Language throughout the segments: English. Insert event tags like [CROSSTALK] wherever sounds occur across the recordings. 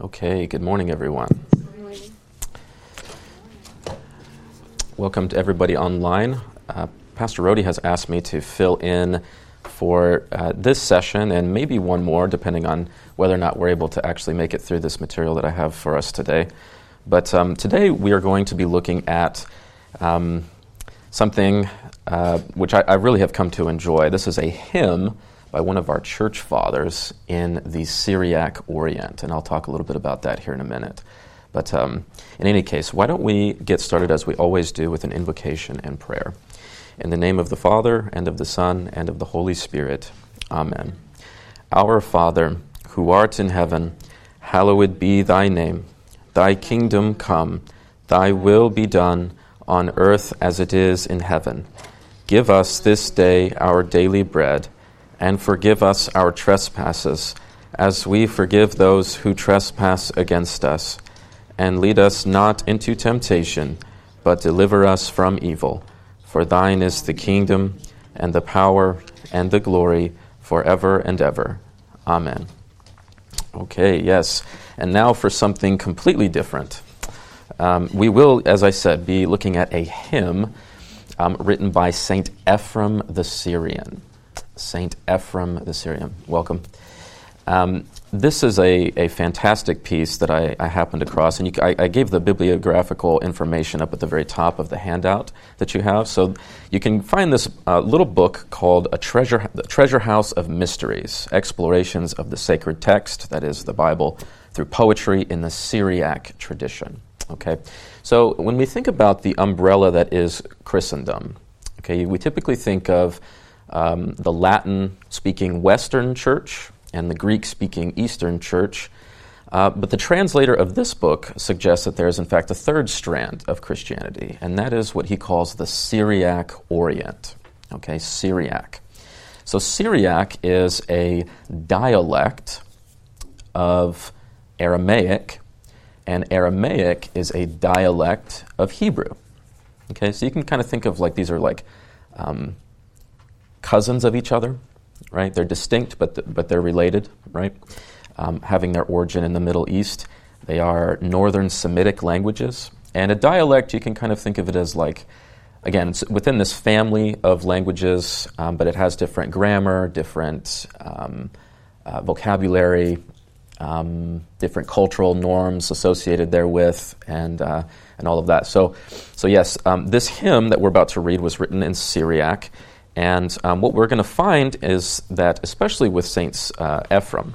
Okay, good morning, everyone. Welcome to everybody online. Uh, Pastor Rody has asked me to fill in for uh, this session and maybe one more, depending on whether or not we're able to actually make it through this material that I have for us today. But um, today we are going to be looking at um, something uh, which I, I really have come to enjoy. This is a hymn by one of our church fathers in the Syriac Orient, and I'll talk a little bit about that here in a minute. But um, in any case, why don't we get started as we always do with an invocation and prayer? In the name of the Father, and of the Son, and of the Holy Spirit. Amen. Our Father, who art in heaven, hallowed be thy name. Thy kingdom come, thy will be done, on earth as it is in heaven. Give us this day our daily bread and forgive us our trespasses, as we forgive those who trespass against us. And lead us not into temptation, but deliver us from evil. For thine is the kingdom, and the power, and the glory, forever and ever. Amen. Okay, yes. And now for something completely different. Um, we will, as I said, be looking at a hymn um, written by Saint Ephrem the Syrian. Saint Ephrem the Syrian. Welcome. Um, this is a, a fantastic piece that I, I happened across, and you, I, I, gave the bibliographical information up at the very top of the handout that you have. So you can find this uh, little book called A Treasure, the Treasure House of Mysteries Explorations of the Sacred Text, that is the Bible, through poetry in the Syriac tradition. Okay, so when we think about the umbrella that is Christendom, okay, we typically think of um, the Latin speaking Western Church and the Greek speaking Eastern Church. Uh, but the translator of this book suggests that there is, in fact, a third strand of Christianity, and that is what he calls the Syriac Orient. Okay, Syriac. So, Syriac is a dialect of Aramaic, and Aramaic is a dialect of Hebrew. Okay, so you can kind of think of like these are like um, cousins of each other, right? They're distinct, but, th- but they're related, right? Um, having their origin in the Middle East. They are northern Semitic languages. And a dialect, you can kind of think of it as like, again, it's within this family of languages, um, but it has different grammar, different um, uh, vocabulary, um, different cultural norms associated therewith, and, uh, and all of that. So, so yes, um, this hymn that we're about to read was written in Syriac. And um, what we're going to find is that, especially with Saints uh, Ephrem,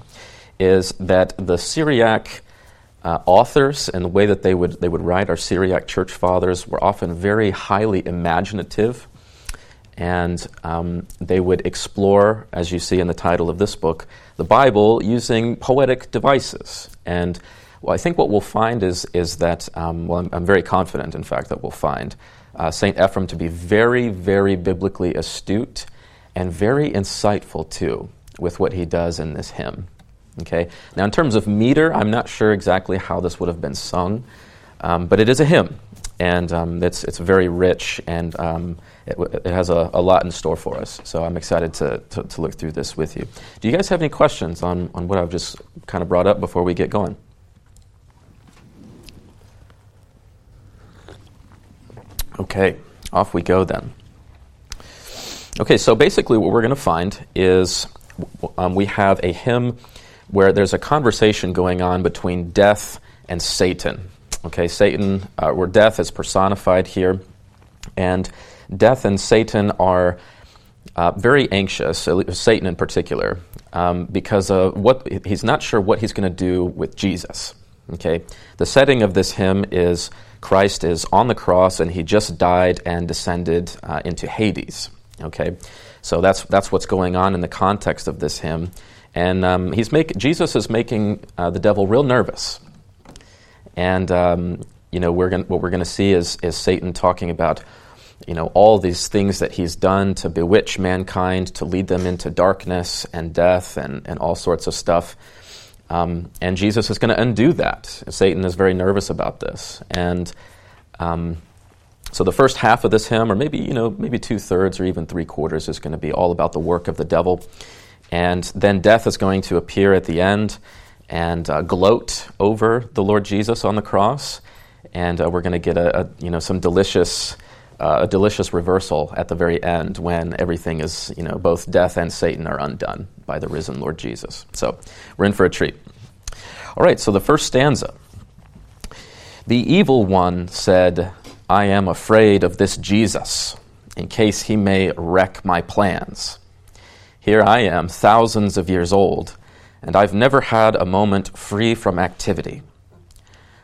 is that the Syriac uh, authors and the way that they would, they would write, our Syriac church fathers, were often very highly imaginative. And um, they would explore, as you see in the title of this book, the Bible using poetic devices. And well, I think what we'll find is, is that, um, well, I'm, I'm very confident, in fact, that we'll find uh, St. Ephrem to be very, very biblically astute and very insightful too with what he does in this hymn. Okay. Now, in terms of meter, I'm not sure exactly how this would have been sung, um, but it is a hymn, and um, it's it's very rich and um, it, it, has a, a, lot in store for us. So I'm excited to, to, to look through this with you. Do you guys have any questions on on what I've just kind of brought up before we get going? Okay, off we go then. Okay, so basically, what we're going to find is um, we have a hymn where there's a conversation going on between death and Satan. Okay, Satan, uh, where death is personified here, and death and Satan are uh, very anxious, Satan in particular, um, because of what he's not sure what he's going to do with Jesus. Okay, the setting of this hymn is Christ is on the cross and he just died and descended uh, into Hades. Okay, so that's that's what's going on in the context of this hymn, and um, he's make, Jesus is making uh, the devil real nervous, and um, you know we're gonna, what we're going to see is is Satan talking about you know all these things that he's done to bewitch mankind, to lead them into darkness and death and and all sorts of stuff. Um, and Jesus is going to undo that. Satan is very nervous about this. And um, so the first half of this hymn, or maybe, you know, maybe two thirds or even three quarters, is going to be all about the work of the devil. And then death is going to appear at the end. and uh, gloat over the Lord Jesus on the cross, and uh, we're going to get a, a, you know some delicious uh, a delicious reversal at the very end when everything is you know both death and Satan are undone by the risen Lord Jesus. So we're in for a treat. All right, so the first stanza. The evil one said, "I am afraid of this Jesus." In case he may wreck my plans. Here I am, thousands of years old, and I've never had a moment free from activity.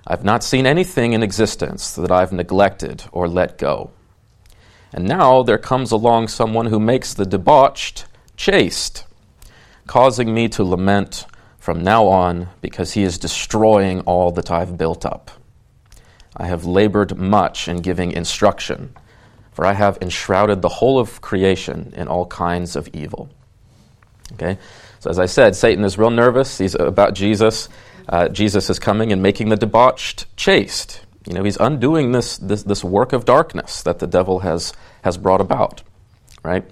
I've not seen anything in existence that I've neglected or let go. And now there comes along someone who makes the debauched chaste, causing me to lament from now on because he is destroying all that I've built up. I have labored much in giving instruction, for I have enshrouded the whole of creation in all kinds of evil. Okay? So, as I said, Satan is real nervous. He's about Jesus. Uh, Jesus is coming and making the debauched chaste. You know, he's undoing this, this, this work of darkness that the devil has, has brought about, right?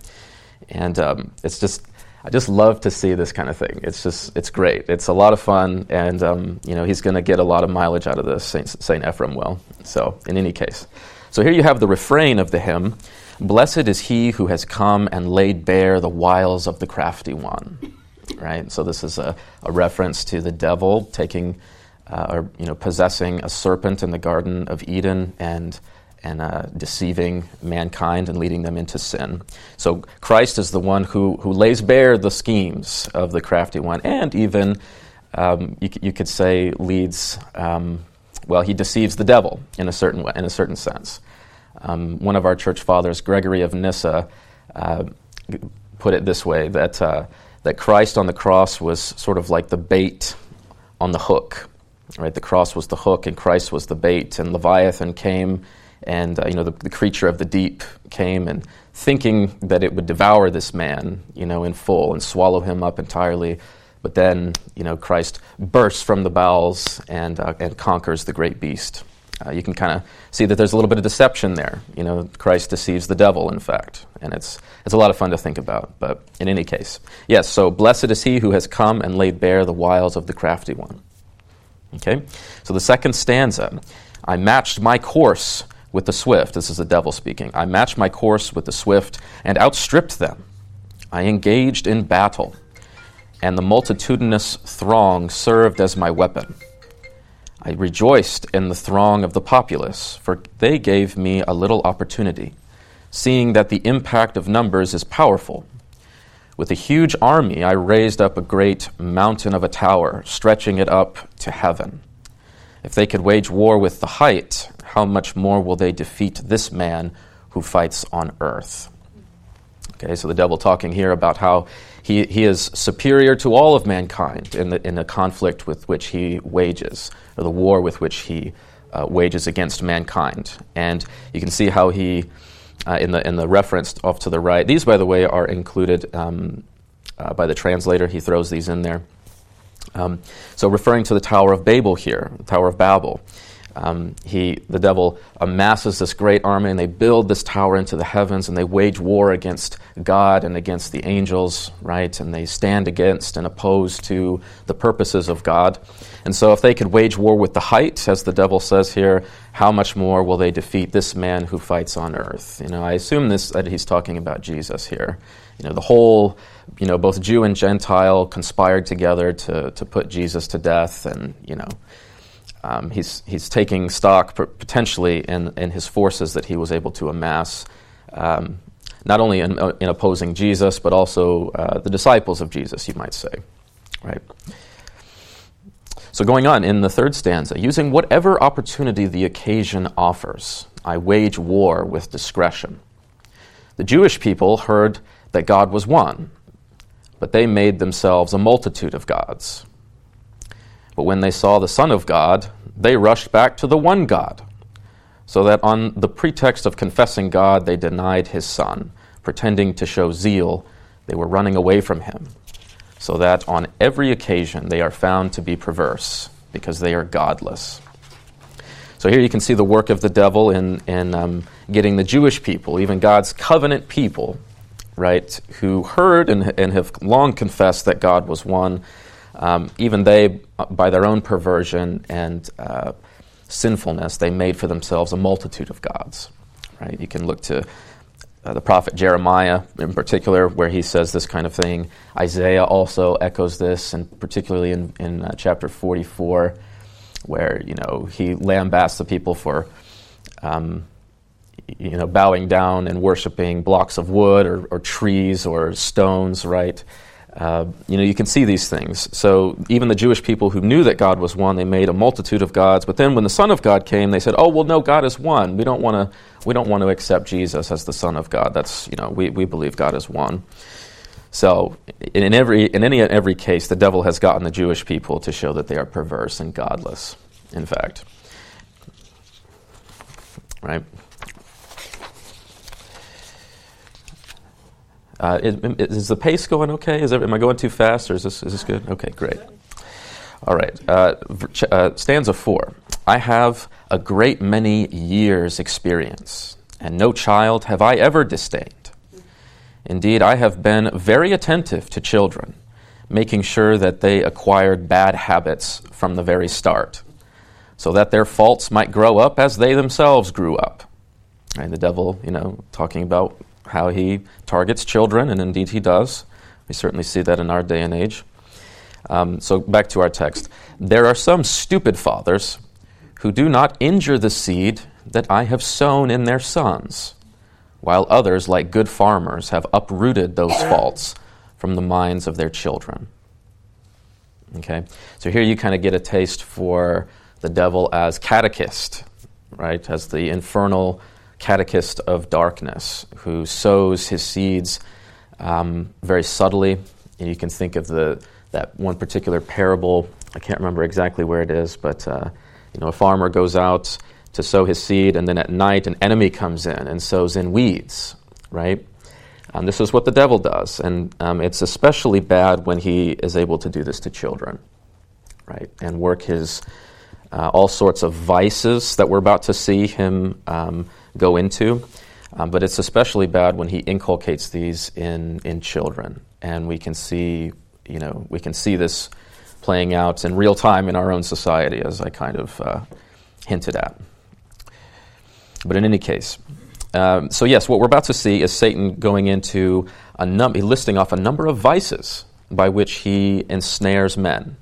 And um, it's just, I just love to see this kind of thing. It's just, it's great. It's a lot of fun, and, um, you know, he's going to get a lot of mileage out of this, St. Saint Ephrem will. So, in any case. So, here you have the refrain of the hymn Blessed is he who has come and laid bare the wiles of the crafty one. Right? So this is a, a reference to the devil taking uh, or you know possessing a serpent in the Garden of Eden and and uh, deceiving mankind and leading them into sin. So Christ is the one who who lays bare the schemes of the crafty one, and even um, you, you, could say leads. Um, well, he deceives the devil in a certain way, in a certain sense. Um, one of our church fathers, Gregory of Nyssa, uh, put it this way that, uh, that Christ on the cross was sort of like the bait on the hook. Right? The cross was the hook and Christ was the bait. And Leviathan came and uh, you know the, the, creature of the deep came and thinking that it would devour this man you know in full and swallow him up entirely but then you know christ bursts from the bowels and, uh, and conquers the great beast uh, you can kind of see that there's a little bit of deception there. You know, Christ deceives the devil, in fact, and it's it's a lot of fun to think about. But in any case, yes. So blessed is he who has come and laid bare the wiles of the crafty one. Okay. So the second stanza, I matched my course with the swift. This is the devil speaking. I matched my course with the swift and outstripped them. I engaged in battle, and the multitudinous throng served as my weapon. I rejoiced in the throng of the populace, for they gave me a little opportunity, seeing that the impact of numbers is powerful. With a huge army, I raised up a great mountain of a tower, stretching it up to heaven. If they could wage war with the height, how much more will they defeat this man who fights on earth? Okay, so the devil talking here about how he, he is superior to all of mankind in the, in the conflict with which he wages, or the war with which he uh, wages against mankind. And you can see how he, uh, in, the, in the reference off to the right, these, by the way, are included um, uh, by the translator. He throws these in there. Um, so, referring to the Tower of Babel here, the Tower of Babel. Um, he, the devil amasses this great army and they build this tower into the heavens and they wage war against God and against the angels, right? And they stand against and oppose to the purposes of God. And so, if they could wage war with the height, as the devil says here, how much more will they defeat this man who fights on earth? You know, I assume this that he's talking about Jesus here. You know, the whole, you know, both Jew and Gentile conspired together to to put Jesus to death, and you know um, he's, he's taking stock potentially in, in his forces that he was able to amass, um, not only in, uh, in, opposing Jesus, but also uh, the disciples of Jesus, you might say. Right? So, going on in the third stanza, using whatever opportunity the occasion offers, I wage war with discretion. The Jewish people heard that God was one, but they made themselves a multitude of gods. But when they saw the Son of God, they rushed back to the one God, so that on the pretext of confessing God, they denied his Son, pretending to show zeal, they were running away from him, so that on every occasion they are found to be perverse, because they are godless. So here you can see the work of the devil in, in um, getting the Jewish people, even God's covenant people, right, who heard and, and have long confessed that God was one um, even they, by their own perversion and uh, sinfulness, they made for themselves a multitude of gods. Right? You can look to uh, the prophet Jeremiah in particular, where he says this kind of thing. Isaiah also echoes this, and particularly in, in uh, chapter 44, where you know he lambasts the people for um, you know bowing down and worshiping blocks of wood or, or trees or stones, right? Uh, you know, you can see these things. So even the Jewish people who knew that God was one, they made a multitude of gods. But then when the Son of God came, they said, "Oh, well, no, God is one. We don't want to. We don't want to accept Jesus as the Son of God. That's you know, we, we believe God is one." So in every in any every case, the devil has gotten the Jewish people to show that they are perverse and godless. In fact, right. Uh, is, is, the pace going okay? Is it, am I going too fast, or is this, is this good? Okay, great. All right. Uh, uh, stanza four. I have a great many years' experience, and no child have I ever disdained. Indeed, I have been very attentive to children, making sure that they acquired bad habits from the very start, so that their faults might grow up as they themselves grew up. And the devil, you know, talking about how he targets children, and indeed he does. We certainly see that in our day and age. Um, so, back to our text. There are some stupid fathers who do not injure the seed that I have sown in their sons, while others, like good farmers, have uprooted those faults from the minds of their children. Okay? So, here you kind of get a taste for the devil as catechist, right? As the infernal catechist of darkness who sows his seeds um, very subtly. And you can think of the, that one particular parable. I can't remember exactly where it is, but uh, you know, a farmer goes out to sow his seed, and then at night an enemy comes in and sows in weeds, right? Um, this is what the devil does, and um, it's especially bad when he is able to do this to children, right? And work his uh, all sorts of vices that we're about to see him um, go into. Um, but it's especially bad when he inculcates these in, in children. And we can see, you know, we can see this playing out in real time in our own society, as I kind of uh, hinted at. But in any case, um, so yes, what we're about to see is Satan going into a num- listing off a number of vices by which he ensnares men,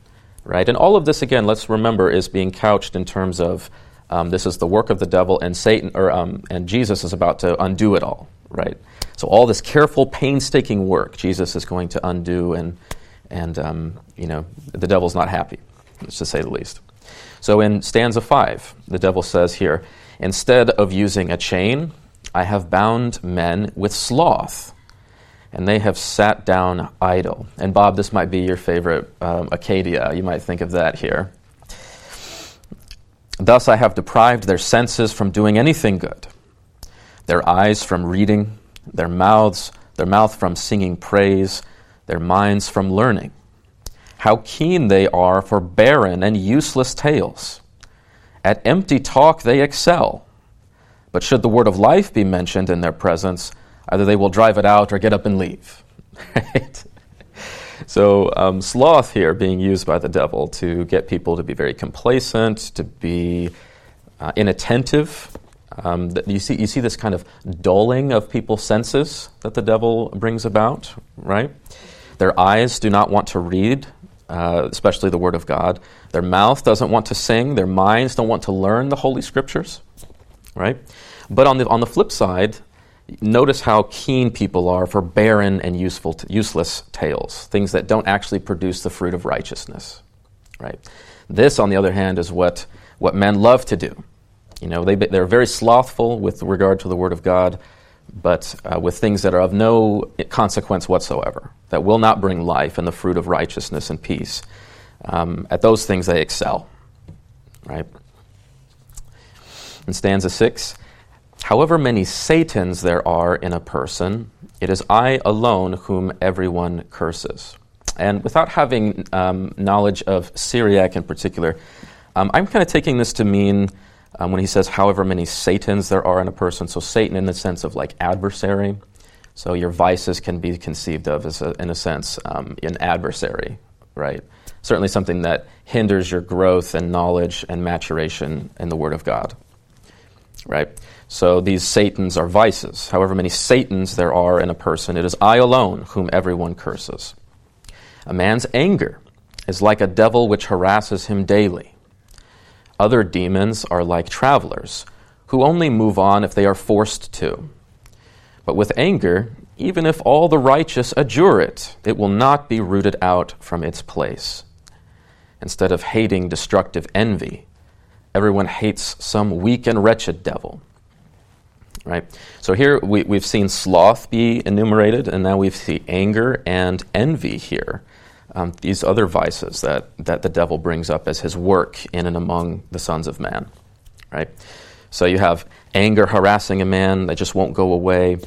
right? And all of this, again, let's remember, is being couched in terms of um, this is the work of the devil, and Satan or um, and Jesus is about to undo it all, right? So all this careful, painstaking work, Jesus is going to undo, and and um, you know the devil's not happy, to say the least. So in stanza five, the devil says here, instead of using a chain, I have bound men with sloth, and they have sat down idle. And Bob, this might be your favorite um, acedia. You might think of that here. Thus I have deprived their senses from doing anything good, their eyes from reading, their mouths, their mouth from singing praise, their minds from learning. How keen they are for barren and useless tales. At empty talk they excel. But should the word of life be mentioned in their presence, either they will drive it out or get up and leave. [LAUGHS] Right? So, um, sloth here being used by the devil to get people to be very complacent, to be uh, inattentive. Um, you, see, you see this kind of dulling of people's senses that the devil brings about, right? Their eyes do not want to read, uh, especially the Word of God. Their mouth doesn't want to sing. Their minds don't want to learn the Holy Scriptures, right? But on the, on the flip side, notice how keen people are for barren and useful t- useless tales, things that don't actually produce the fruit of righteousness. Right? This, on the other hand, is what, what men love to do. You know, they, they're very slothful with regard to the Word of God, but uh, with things that are of no consequence whatsoever, that will not bring life and the fruit of righteousness and peace. Um, at those things they excel. Right? In stanza 6, However many Satans there are in a person, it is I alone whom everyone curses. And without having um, knowledge of Syriac in particular, um, I'm kind of taking this to mean um, when he says, however many Satans there are in a person, so Satan in the sense of like adversary. So your vices can be conceived of as, a, in a sense, um, an adversary, right? certainly something that hinders your growth and knowledge and maturation in the Word of God. Right? So these Satans are vices. However many Satans there are in a person, it is I alone whom everyone curses. A man's anger is like a devil which harasses him daily. Other demons are like travelers who only move on if they are forced to. But with anger, even if all the righteous adjure it, it will not be rooted out from its place. Instead of hating destructive envy, everyone hates some weak and wretched devil. Right? So here we, we've seen sloth be enumerated, and now we see anger and envy here. Um, these other vices that, that the devil brings up as his work in and among the sons of man. Right? So you have anger harassing a man that just won't go away.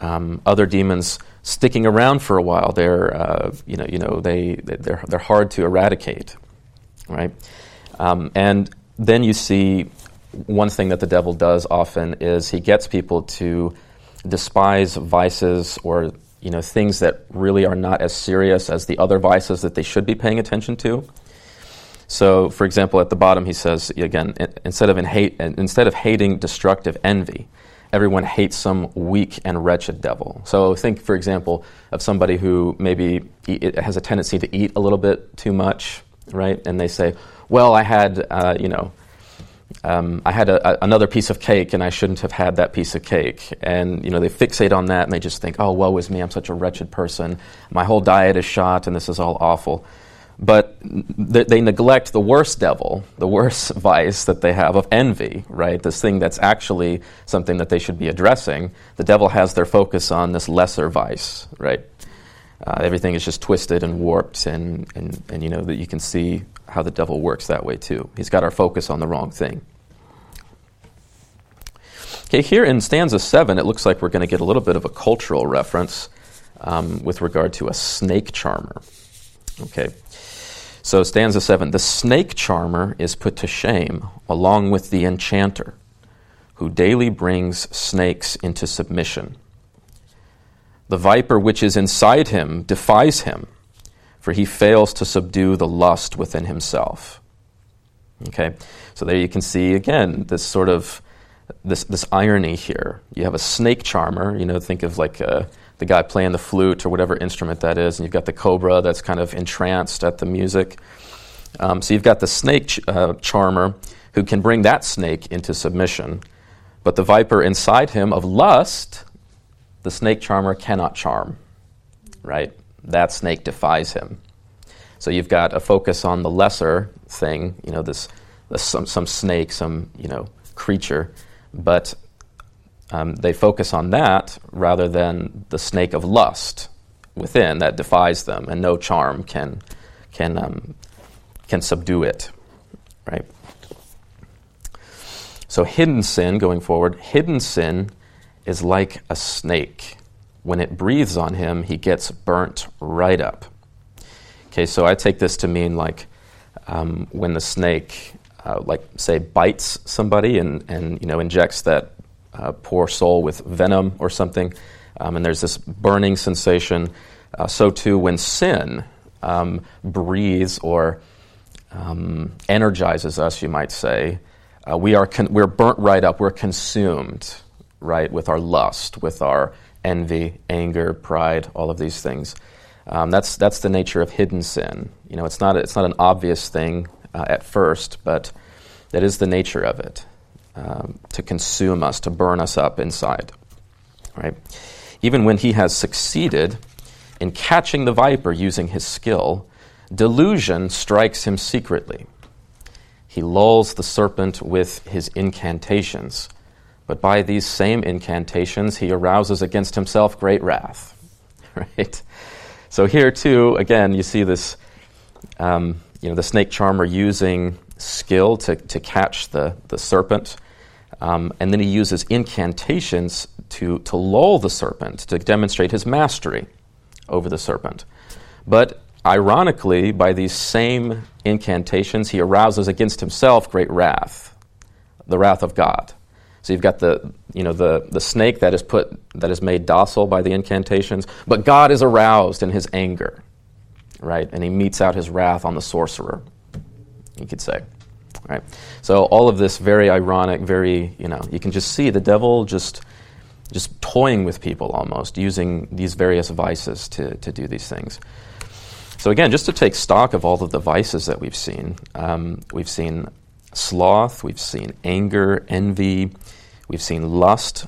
Um, other demons sticking around for a while. They're, uh, you know, you know, they, they're, they're hard to eradicate, right? Um, and then you see one thing that the devil does often is he gets people to despise vices or you know things that really are not as serious as the other vices that they should be paying attention to. So, for example, at the bottom he says again, instead of, hate, instead of hating destructive envy, everyone hates some weak and wretched devil. So, think, for example, of somebody who maybe has a tendency to eat a little bit too much, right? And they say, "Well, I had, uh, you know." Um, I had a, a, another piece of cake and I shouldn't have had that piece of cake. And, you know, they fixate on that and they just think, oh, woe is me, I'm such a wretched person. My whole diet is shot and this is all awful but th- they neglect the worst devil, the worst [LAUGHS] vice that they have of envy, right? This thing that's actually something that they should be addressing. The devil has their focus on this lesser vice, right? Uh, everything is just twisted and warped, and, and, and you know that you can see how the devil works that way too. He's got our focus on the wrong thing. Okay, here in stanza seven, it looks like we're going to get a little bit of a cultural reference um, with regard to a snake charmer. Okay. So, stanza 7 The snake charmer is put to shame along with the enchanter, who daily brings snakes into submission. The viper which is inside him defies him, for he fails to subdue the lust within himself. Okay, so there you can see again this sort of this this irony here. You have a snake charmer. You know, think of like a, the guy playing the flute or whatever instrument that is, and you've got the cobra that's kind of entranced at the music. Um, so you've got the snake ch- uh, charmer who can bring that snake into submission, but the viper inside him of lust, the snake charmer cannot charm, right? That snake defies him. So you've got a focus on the lesser thing, you know, this, this some, some snake, some you know creature, but um, they focus on that rather than the snake of lust within that defies them, and no charm can can um, can subdue it. Right. So hidden sin, going forward, hidden sin is like a snake. When it breathes on him, he gets burnt right up. Okay, so I take this to mean like um, when the snake, uh, like say, bites somebody and, and you know injects that uh, poor soul with venom or something, um, and there's this burning sensation. Uh, so too, when sin um, breathes or um, energizes us, you might say, uh, we are con- we're burnt right up. We're consumed, right, with our lust, with our envy, anger, pride, all of these things. Um, that's that's the nature of hidden sin. You know, it's not it's not an obvious thing uh, at first, but that is the nature of it um, to consume us, to burn us up inside. Right? Even when he has succeeded in catching the viper using his skill, delusion strikes him secretly. He lulls the serpent with his incantations, but by these same incantations he arouses against himself great wrath. [LAUGHS] Right? So here too, again, you see this, um, you know, the snake charmer using skill to, to catch the, the serpent. Um, and then he uses incantations to, to lull the serpent, to demonstrate his mastery over the serpent. But ironically, by these same incantations, he arouses against himself great wrath, the wrath of God. So you've got the, you know, the, the snake that is put that is made docile by the incantations, but God is aroused in his anger. right? And he metes out his wrath on the sorcerer, you could say. Right? So all of this very ironic, very, you know, you can just see the devil just just toying with people almost, using these various vices to, to do these things. So again, just to take stock of all of the vices that we've seen, um, we've seen sloth, we've seen anger, envy, we've seen lust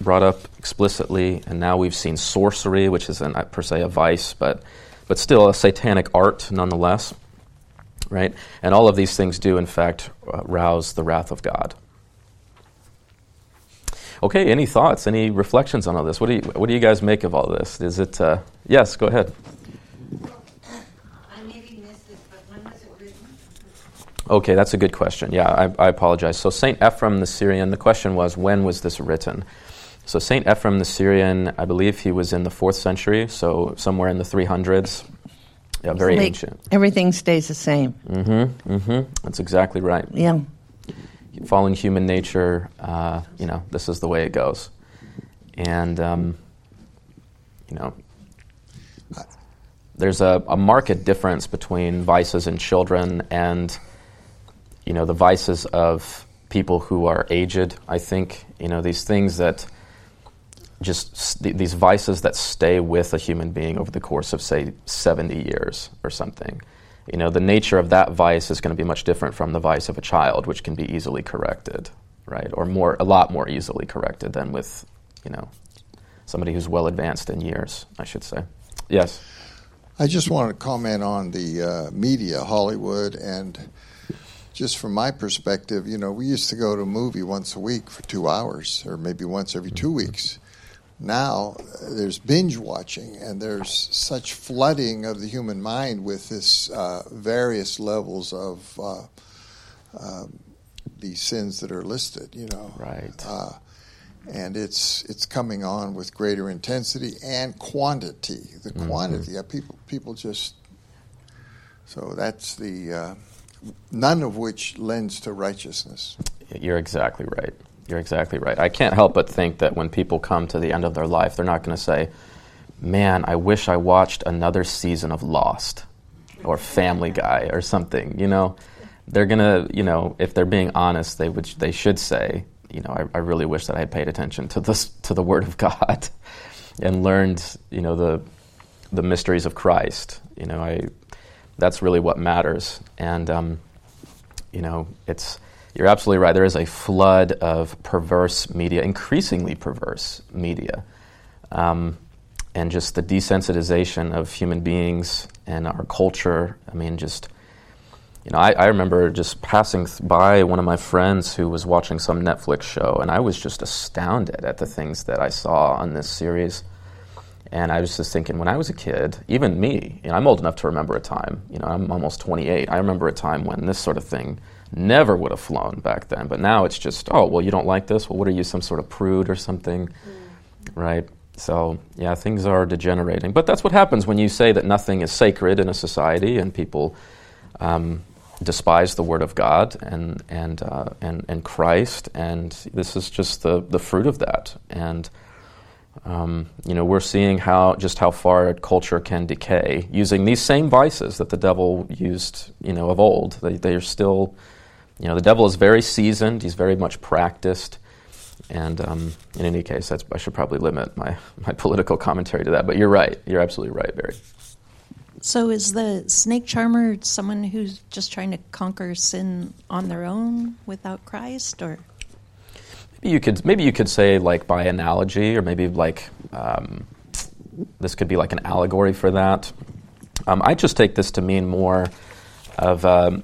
brought up explicitly, and now we've seen sorcery, which isn't per se a vice, but but still a satanic art nonetheless right? And all of these things do, in fact, uh, rouse the wrath of God. Okay, any thoughts, any reflections on all this? What do you, what do you guys make of all this? Is it, uh, yes, go ahead. I maybe missed this, but when was it written? Okay, that's a good question. Yeah, I, I apologize. So, St. Ephrem the Syrian, the question was, when was this written? So, St. Ephrem the Syrian, I believe he was in the fourth century, so somewhere in the 300s. Yeah, very ancient. Everything stays the same. Mm-hmm. Mm-hmm. That's exactly right. Yeah. Following human nature, uh, you know, this is the way it goes, and um, you know, there's a, a marked difference between vices in children and you know the vices of people who are aged. I think you know these things that just st- these vices that stay with a human being over the course of, say, 70 years or something. You know, the nature of that vice is going to be much different from the vice of a child, which can be easily corrected, right? Or more, a lot more easily corrected than with, you know, somebody who's well advanced in years, I should say. Yes. I just want to comment on the uh, media, Hollywood, and just from my perspective, you know, we used to go to a movie once a week for two hours, or maybe once every two weeks. Now there's binge watching and there's such flooding of the human mind with this uh, various levels of uh, um, these sins that are listed you know. Right. Uh, and it's it's coming on with greater intensity and quantity. The mm-hmm. quantity people people just so that's the uh, none of which lends to righteousness you're exactly right you're exactly right. I can't help but think that when people come to the end of their life, they're not going to say, Man, I wish I watched another season of Lost or Family Guy or something. You know, they're going to, you know, if they're being honest, they, would, they should say, You know, I, I really wish that I had paid attention to, this, to the Word of God [LAUGHS] and learned, you know, the, the mysteries of Christ. You know, I, that's really what matters. And, um, you know, it's you're absolutely right. There is a flood of perverse media, increasingly perverse media, um, and just the desensitization of human beings and our culture. I mean, just you know, I, I remember just passing by one of my friends who was watching some Netflix show, and I was just astounded at the things that I saw on this series. And I was just thinking, when I was a kid, even me, you know, I'm old enough to remember a time. You know, I'm almost 28. I remember a time when this sort of thing never would have flown back then. But now it's just, oh, well, you don't like this? Well, what are you, some sort of prude or something? Mm. Right? So, yeah, things are degenerating. But that's what happens when you say that nothing is sacred in a society and people um, despise the Word of God and, and, uh, and, and Christ. And this is just the, the fruit of that. And, um, you know, we're seeing how just how far culture can decay using these same vices that the devil used, you know, of old. They, they are still you know, the devil is very seasoned, he's very much practiced. And um, in any case, I should probably limit my, [LAUGHS] my political commentary to that. But you're right. You're absolutely right, Barry. So is the snake charmer someone who's just trying to conquer sin on their own without Christ, or maybe you could maybe you could say like by analogy, or maybe like um, this could be like an allegory for that. Um, I just take this to mean more of um,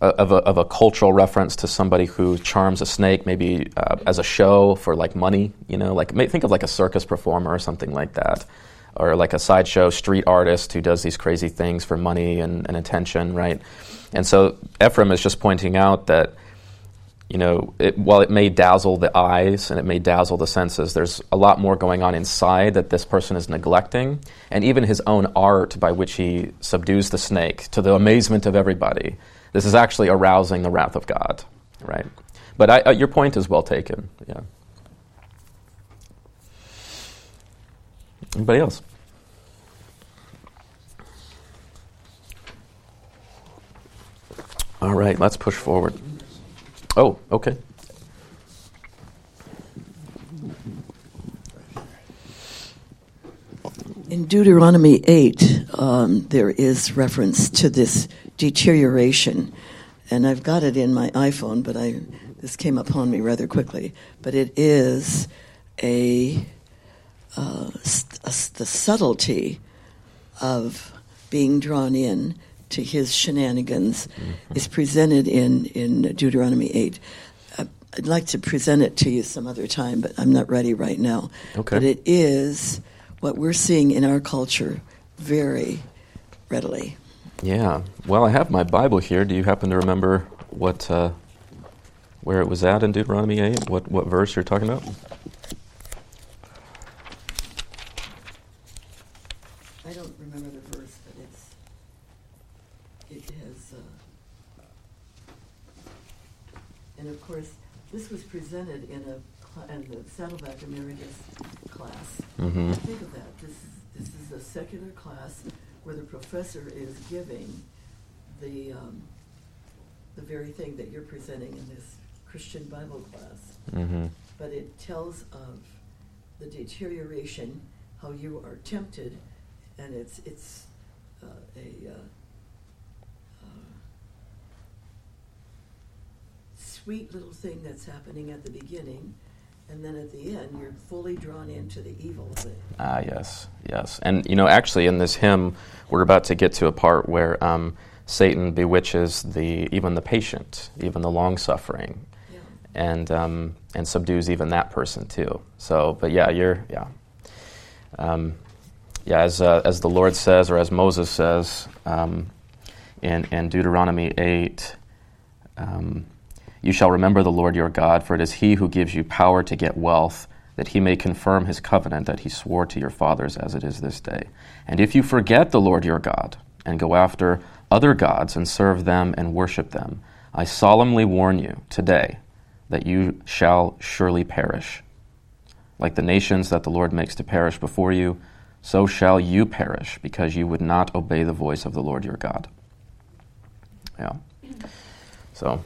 of a, of a cultural reference to somebody who charms a snake, maybe uh, as a show for like money, you know, like think of like a circus performer or something like that, or like a sideshow street artist who does these crazy things for money and, and attention, right? And so Ephrem is just pointing out that, you know, it, while it may dazzle the eyes and it may dazzle the senses, there's a lot more going on inside that this person is neglecting. And even his own art by which he subdues the snake to the amazement of everybody, this is actually arousing the wrath of God, right? But I, uh, your point is well taken, yeah. Anybody else? All right, let's push forward. Oh, okay. In Deuteronomy 8, um, there is reference to this deterioration. And I've got it in my iPhone, but I, this came upon me rather quickly. But it is a, uh, st- a, the subtlety of being drawn in to his shenanigans mm-hmm. is presented in, in Deuteronomy 8. Uh, I'd like to present it to you some other time, but I'm not ready right now. Okay. But it is what we're seeing in our culture very readily. Yeah. Well, I have my Bible here. Do you happen to remember what uh, where it was at in Deuteronomy 8? What what verse you're talking about? I don't remember the verse, but it's it has uh, and of course this was presented in a and the Saddleback Emeritus class. Mm-hmm. Think of that. This this is a secular class where the professor is giving the um, the very thing that you're presenting in this Christian Bible class. Mm-hmm. But it tells of the deterioration, how you are tempted, and it's it's uh, a uh, sweet little thing that's happening at the beginning and then at the end you're fully drawn into the evil of it. Ah, yes, yes. And you know, actually, in this hymn, we're about to get to a part where um, Satan bewitches the even the patient, even the long suffering, yeah. and um, and subdues even that person too. So, but yeah, you're yeah. Um, yeah, as, uh, as the Lord says, or as Moses says um, in, in Deuteronomy 8, um, you shall remember the Lord your God, for it is he who gives you power to get wealth, that he may confirm his covenant that he swore to your fathers as it is this day. And if you forget the Lord your God, and go after other gods and serve them and worship them, I solemnly warn you today that you shall surely perish. Like the nations that the Lord makes to perish before you, so shall you perish, because you would not obey the voice of the Lord your God. Yeah. So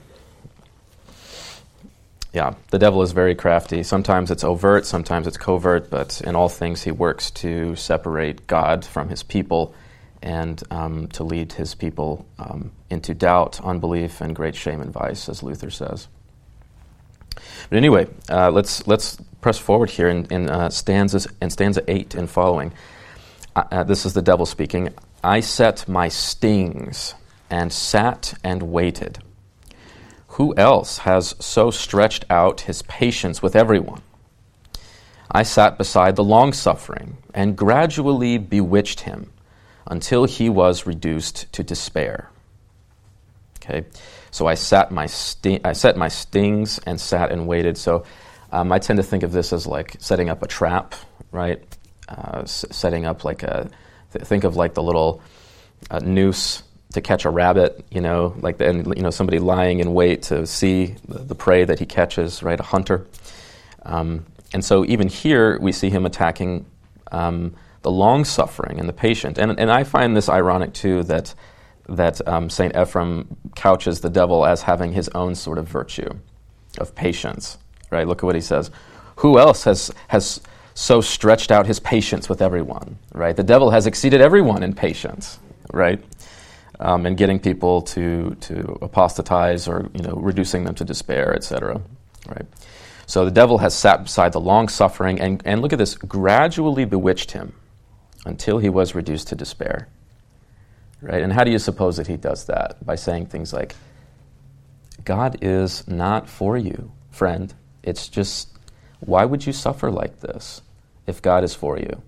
yeah, the devil is very crafty. Sometimes it's overt, sometimes it's covert, but in all things he works to separate God from his people and um, to lead his people um, into doubt, unbelief, and great shame and vice, as Luther says. But anyway, uh, let's let's press forward here in, in uh, stanzas in stanza eight and following. Uh, uh this is the devil speaking. I set my stings and sat and waited who else has so stretched out his patience with everyone? I sat beside the long suffering and gradually bewitched him until he was reduced to despair. Okay, so I sat my sti- I set my stings and sat and waited. So um, I tend to think of this as like setting up a trap, right? Uh, s- setting up like a th- think of like the little uh, noose to catch a rabbit, you know, like the, and you know somebody lying in wait to see the, the prey that he catches, right? A hunter. Um, and so even here we see him attacking um, the long suffering and the patient. And and I find this ironic too that that um, Saint Ephrem couches the devil as having his own sort of virtue of patience, right? Look at what he says. Who else has has so stretched out his patience with everyone, right? The devil has exceeded everyone in patience, right? Um, and getting people to, to apostatize or you know, reducing them to despair, etc. Right? So the devil has sat beside the long suffering and, and look at this, gradually bewitched him until he was reduced to despair. Right? And how do you suppose that he does that? By saying things like, God is not for you, friend. It's just, why would you suffer like this if God is for you?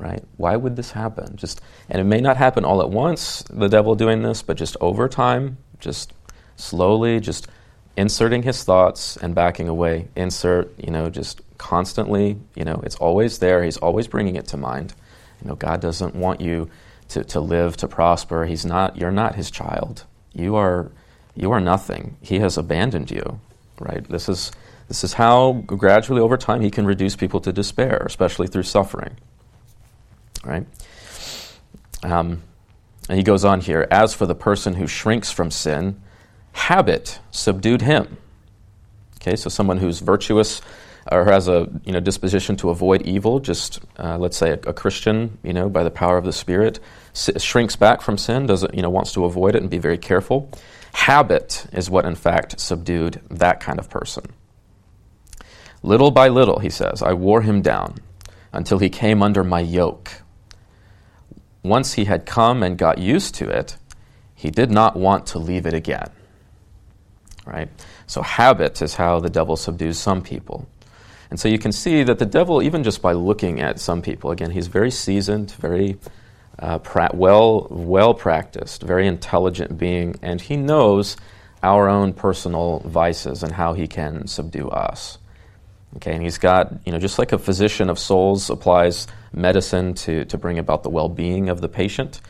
Right? Why would this happen? Just and it may not happen all at once, the devil doing this, but just over time, just slowly, just inserting his thoughts and backing away. Insert, you know, just constantly, you know, it's always there. He's always bringing it to mind. You know, God doesn't want you to, to live, to prosper. He's not, you're not his child. You are, you are nothing. He has abandoned you, right? This is, this is how gradually over time he can reduce people to despair, especially through suffering right? Um, And he goes on here As for the person who shrinks from sin, habit subdued him. Okay, so someone who's virtuous or has a you know disposition to avoid evil, just uh, let's say a, a, Christian, you know, by the power of the Spirit, s- shrinks back from sin, doesn't you know wants to avoid it and be very careful. Habit is what in fact subdued that kind of person. Little by little, he says, I wore him down until he came under my yoke. Once he had come and got used to it, he did not want to leave it again. Right? So, habit is how the devil subdues some people. And so you can see that the devil, even just by looking at some people, again, he's very seasoned, very uh, pra- well, well practiced, very intelligent being, and he knows our own personal vices and how he can subdue us. Okay, and he's got, you know, just like a physician of souls applies medicine to, to bring about the well being of the patient,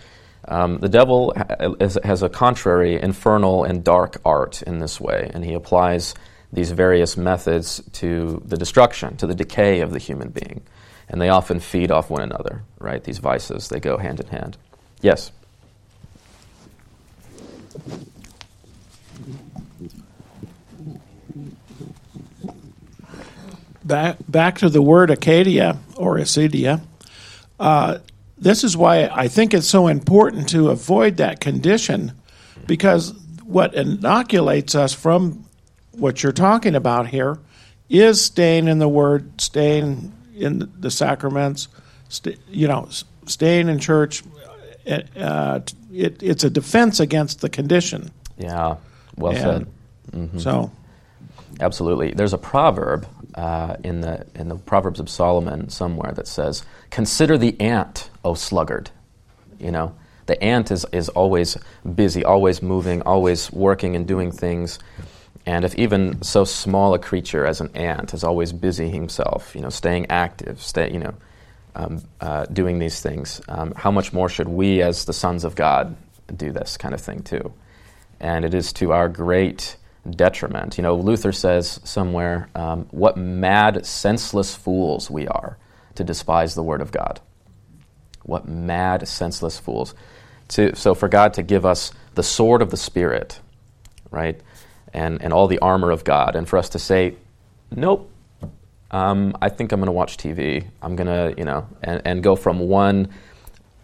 um, the devil ha- has a contrary, infernal, and dark art in this way, and he applies these various methods to the destruction, to the decay of the human being. And they often feed off one another, right? These vices, they go hand in hand. Yes? Back back to the word Acadia or acedia. Uh, this is why I think it's so important to avoid that condition, because what inoculates us from what you're talking about here is staying in the Word, staying in the sacraments, st- you know, staying in church. Uh, it, it's a defense against the condition. Yeah, well and said. Mm-hmm. So, absolutely. There's a proverb uh, in the in the Proverbs of Solomon somewhere that says, "Consider the ant, O sluggard." You know, the ant is is always busy, always moving, always working and doing things. And if even so small a creature as an ant is always busy himself, you know, staying active, stay, you know, um, uh, doing these things, um, how much more should we, as the sons of God, do this kind of thing too? And it is to our great detriment. You know, Luther says somewhere, um, "What mad, senseless fools we are to despise the Word of God." What mad, senseless fools! To, so, for God to give us the sword of the Spirit, right? and, and all the armor of God, and for us to say, nope, um, I think I'm going to watch TV. I'm going to, you know, and, and go from one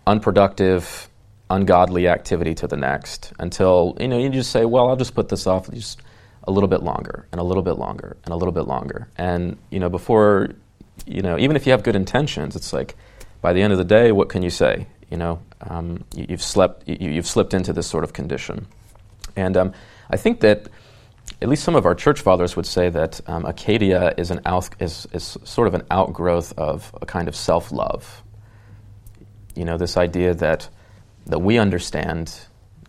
unproductive, ungodly activity to the next until, you know, you just say, well, I'll just put this off just a little bit longer and a little bit longer and a little bit longer. And, you know, before, you know, even if you have good intentions, it's like by the end of the day, what can you say? You know, um, you, have slept, you, you've slipped into this sort of condition. And um, I think that at least some of our church fathers would say that um, acedia is, an out, is, is sort of an outgrowth of a kind of self love. You know, this idea that, that we understand,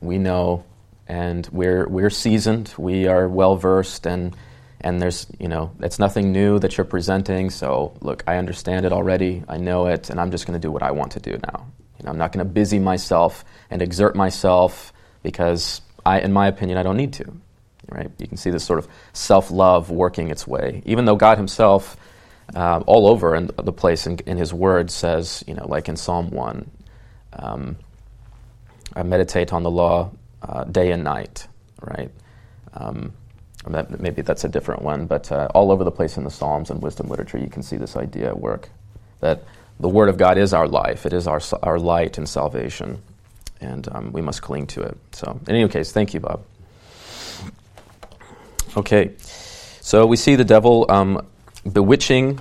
we know, and we're, we're seasoned, we are well versed, and, and there's, you know, it's nothing new that you're presenting. So, look, I understand it already, I know it, and I'm just going to do what I want to do now. You know, I'm not going to busy myself and exert myself because, I, in my opinion, I don't need to right? You can see this sort of self love working its way, even though God Himself, uh, all over in the place in, in, His Word, says, you know, like in Psalm 1, um, I meditate on the law uh, day and night, right? Um, that, maybe that's a different one, but uh, all over the place in the Psalms and wisdom literature, you can see this idea at work that the Word of God is our life, it is our, our light and salvation, and um, we must cling to it. So, in any case, thank you, Bob. Okay, so we see the devil um, bewitching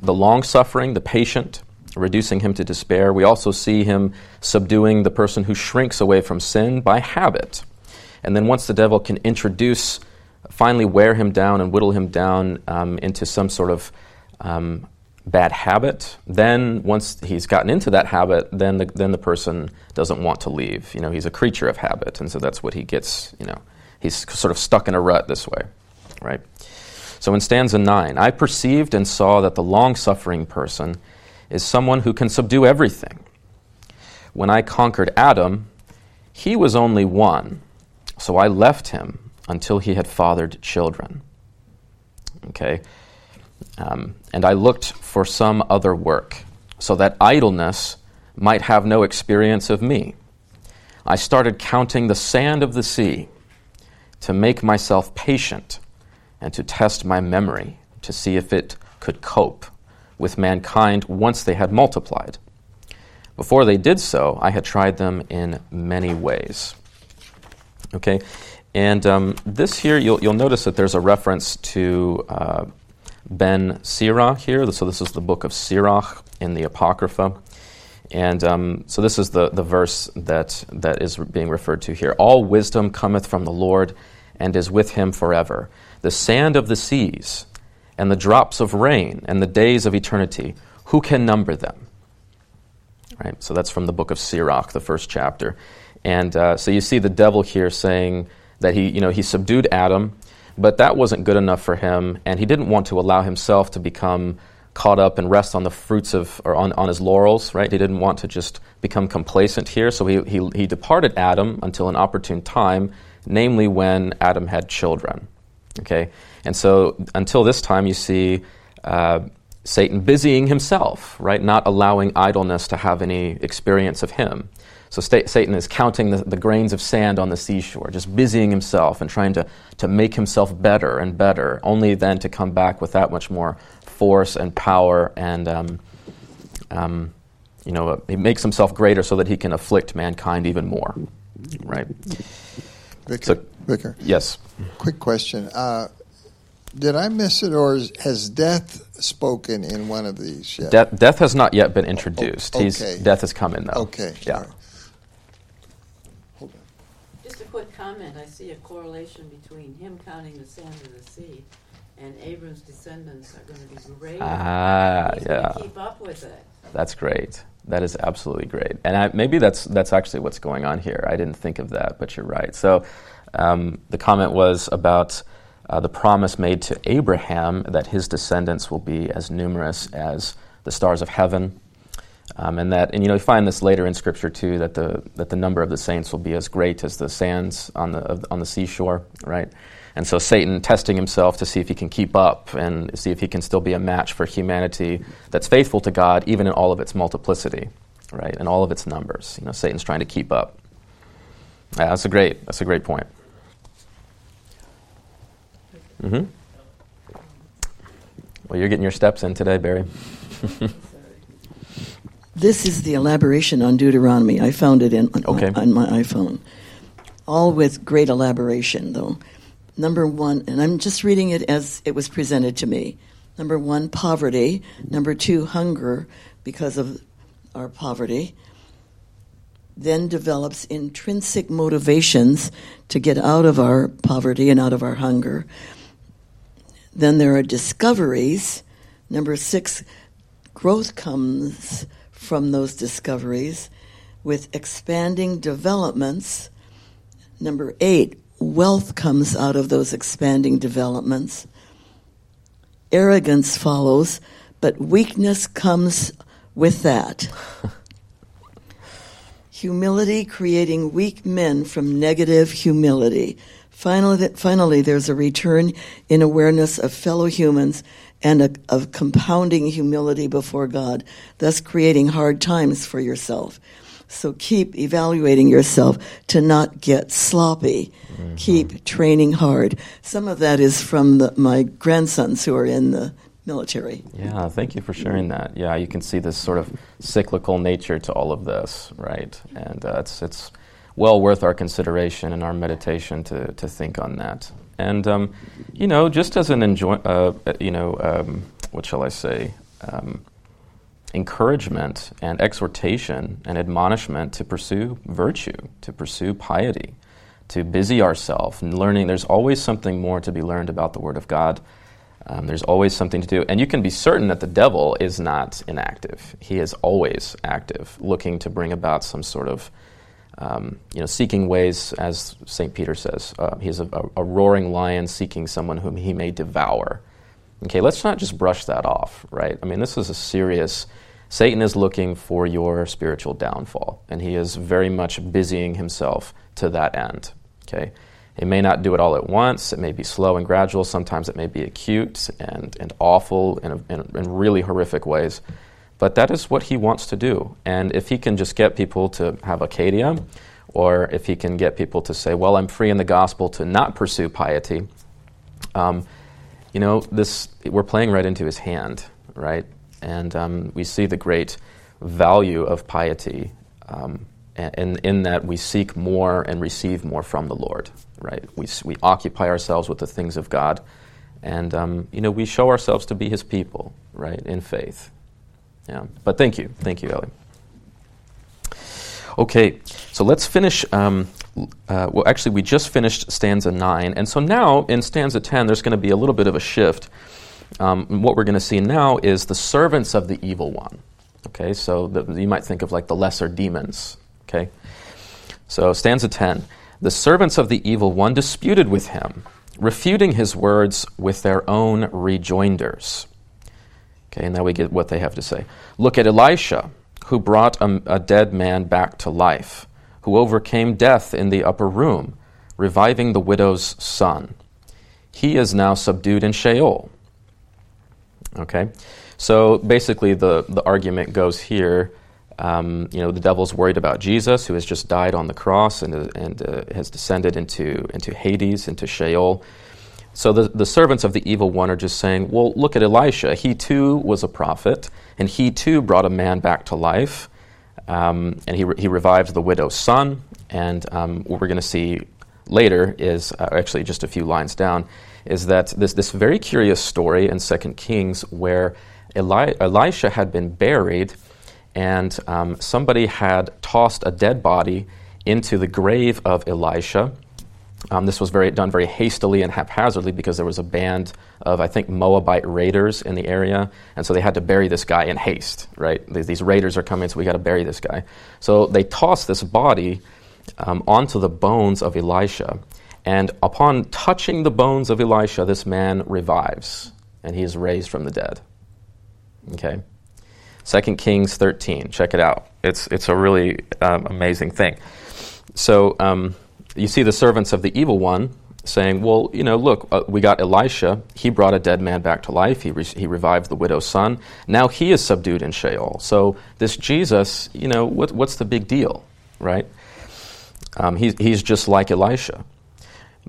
the long suffering, the patient, reducing him to despair. We also see him subduing the person who shrinks away from sin by habit. And then once the devil can introduce, finally wear him down and whittle him down um, into some sort of um, bad habit, then once he's gotten into that habit, then the, then the person doesn't want to leave. You know, he's a creature of habit, and so that's what he gets, you know, he's sort of stuck in a rut this way, right? So in stanza 9, I perceived and saw that the long suffering person is someone who can subdue everything. When I conquered Adam, he was only one, so I left him until he had fathered children. Okay? Um, and I looked for some other work, so that idleness might have no experience of me. I started counting the sand of the sea to make myself patient and to test my memory to see if it could cope with mankind once they had multiplied. Before they did so, I had tried them in many ways. Okay, and um, this here, you'll, you'll notice that there's a reference to uh, Ben Sirach here. So this is the book of Sirach in the Apocrypha. And um, so this is the, the verse that, that is being referred to here. All wisdom cometh from the Lord and is with him forever. The sand of the seas and the drops of rain and the days of eternity, who can number them? Right? So that's from the book of Sirach, the first chapter. And uh, so you see the devil here saying that he, you know, he subdued Adam, but that wasn't good enough for him, and he didn't want to allow himself to become caught up and rest on the fruits of, or on, on his laurels, right? He didn't want to just become complacent here, so he, he, he departed Adam until an opportune time, namely when Adam had children. Okay? And so until this time, you see uh, Satan busying himself, right? Not allowing idleness to have any experience of him. So sta- Satan is counting the, the, grains of sand on the seashore, just busying himself and trying to, to make himself better and better, only then to come back with that much more force and power and, um, um, you know, he makes himself greater so that he can afflict mankind even more, right? So- Vicar, Yes. quick question. Uh, did I miss it, or is, has death spoken in one of these yet? Death, death has not yet been introduced. He's, okay. death has come in, though. Okay. Yeah. all right. Hold on. Just a quick comment, I see a correlation between him counting the sand of the sea and Abram's descendants are gonna be great. Ah, He's yeah. keep up with it. That's great. That is absolutely great. And I, maybe that's, that's actually what's going on here. I didn't think of that, but you're right. So um, the comment was about uh, the promise made to Abraham that his descendants will be as numerous as the stars of heaven. Um, and that, and you know, you find this later in Scripture too, that the that the number of the saints will be as great as the sands on the on the seashore, right? And so Satan testing himself to see if he can keep up and see if he can still be a match for humanity that's faithful to God, even in all of its multiplicity, right, and all of its numbers. You know, Satan's trying to keep up. Yeah, that's a great that's a great point. Hmm Well, you're getting your steps in today, Barry. [LAUGHS] This is the elaboration on Deuteronomy. I found it in on, Okay. my, on my iPhone. All with great elaboration, though. Number one, and I'm just reading it as it was presented to me. Number one, poverty. Number two, hunger because of our poverty. Then develops intrinsic motivations to get out of our poverty and out of our hunger. Then there are discoveries. Number six, growth comes from those discoveries with expanding developments. Number eight, wealth comes out of those expanding developments. Arrogance follows, but weakness comes with that. [LAUGHS] humility creating weak men from negative humility. Finally, finally, there's a return in awareness of fellow humans and a, of compounding humility before God, thus creating hard times for yourself. So keep evaluating yourself to not get sloppy. Keep training hard. Some of that is from the, my grandsons who are in the military. Yeah, thank you for sharing that. Yeah, you can see this sort of cyclical nature to all of this, right? And uh, it's it's well worth our consideration and our meditation to to think on that. And um, you know, just as an enjoy, uh, you know, um, what shall I say? Um, encouragement and exhortation and admonishment to pursue virtue, to pursue piety, to busy ourselves and learning. There's always something more to be learned about the Word of God. Um, there's always something to do. And you can be certain that the devil is not inactive. He is always active, looking to bring about some sort of, um, you know, seeking ways, as St. Peter says. Uh, he is a, a roaring lion seeking someone whom he may devour. Okay, let's not just brush that off, right? I mean, this is a serious. Satan is looking for your spiritual downfall, and he is very much busying himself to that end. Okay, it may not do it all at once. It may be slow and gradual. Sometimes it may be acute and, and awful in, a, in, in really horrific ways. But that is what he wants to do. And if he can just get people to have acedia or if he can get people to say, well, I'm free in the gospel to not pursue piety, um, you know, this, we're playing right into his hand, right? And um, we see the great value of piety um, in, in that we seek more and receive more from the Lord, right? We, we occupy ourselves with the things of God, and, um, you know, we show ourselves to be his people, right, in faith. Yeah. But thank you. Thank you, Ellie. Okay, so let's finish. Um, uh, well, actually, we just finished stanza 9. And so now in stanza 10, there's going to be a little bit of a shift. Um, what we're going to see now is the servants of the evil one. Okay, so the, you might think of like the lesser demons. Okay, so stanza 10 The servants of the evil one disputed with him, refuting his words with their own rejoinders. Okay, and now we get what they have to say. Look at Elisha who brought a, a dead man back to life, who overcame death in the upper room, reviving the widow's son. He is now subdued in Sheol. Okay? So basically, the, the argument goes here. Um, you know, the devil's worried about Jesus, who has just died on the cross and, uh, and uh, has descended into, into Hades, into Sheol. So the, the servants of the evil one are just saying, well, look at Elisha. He too was a prophet, and he too brought a man back to life. Um, and he, re- he revived the widow's son. And um, what we're going to see later is uh, actually just a few lines down is that this, this very curious story in 2 Kings where Eli- Elisha had been buried and um, somebody had tossed a dead body into the grave of Elisha um, this was very, done very hastily and haphazardly because there was a band of, I think, Moabite raiders in the area, and so they had to bury this guy in haste, right? These, these raiders are coming, so we got to bury this guy. So they tossed this body um, onto the bones of Elisha, and upon touching the bones of Elisha, this man revives, and he is raised from the dead. Okay? 2 Kings 13, check it out. It's, it's a really um, amazing thing. So, um, you see the servants of the evil one saying, Well, you know, look, uh, we got Elisha. He brought a dead man back to life. He, re- he revived the widow's son. Now he is subdued in Sheol. So this Jesus, you know, what, what's the big deal, right? Um, he's, he's just like Elisha.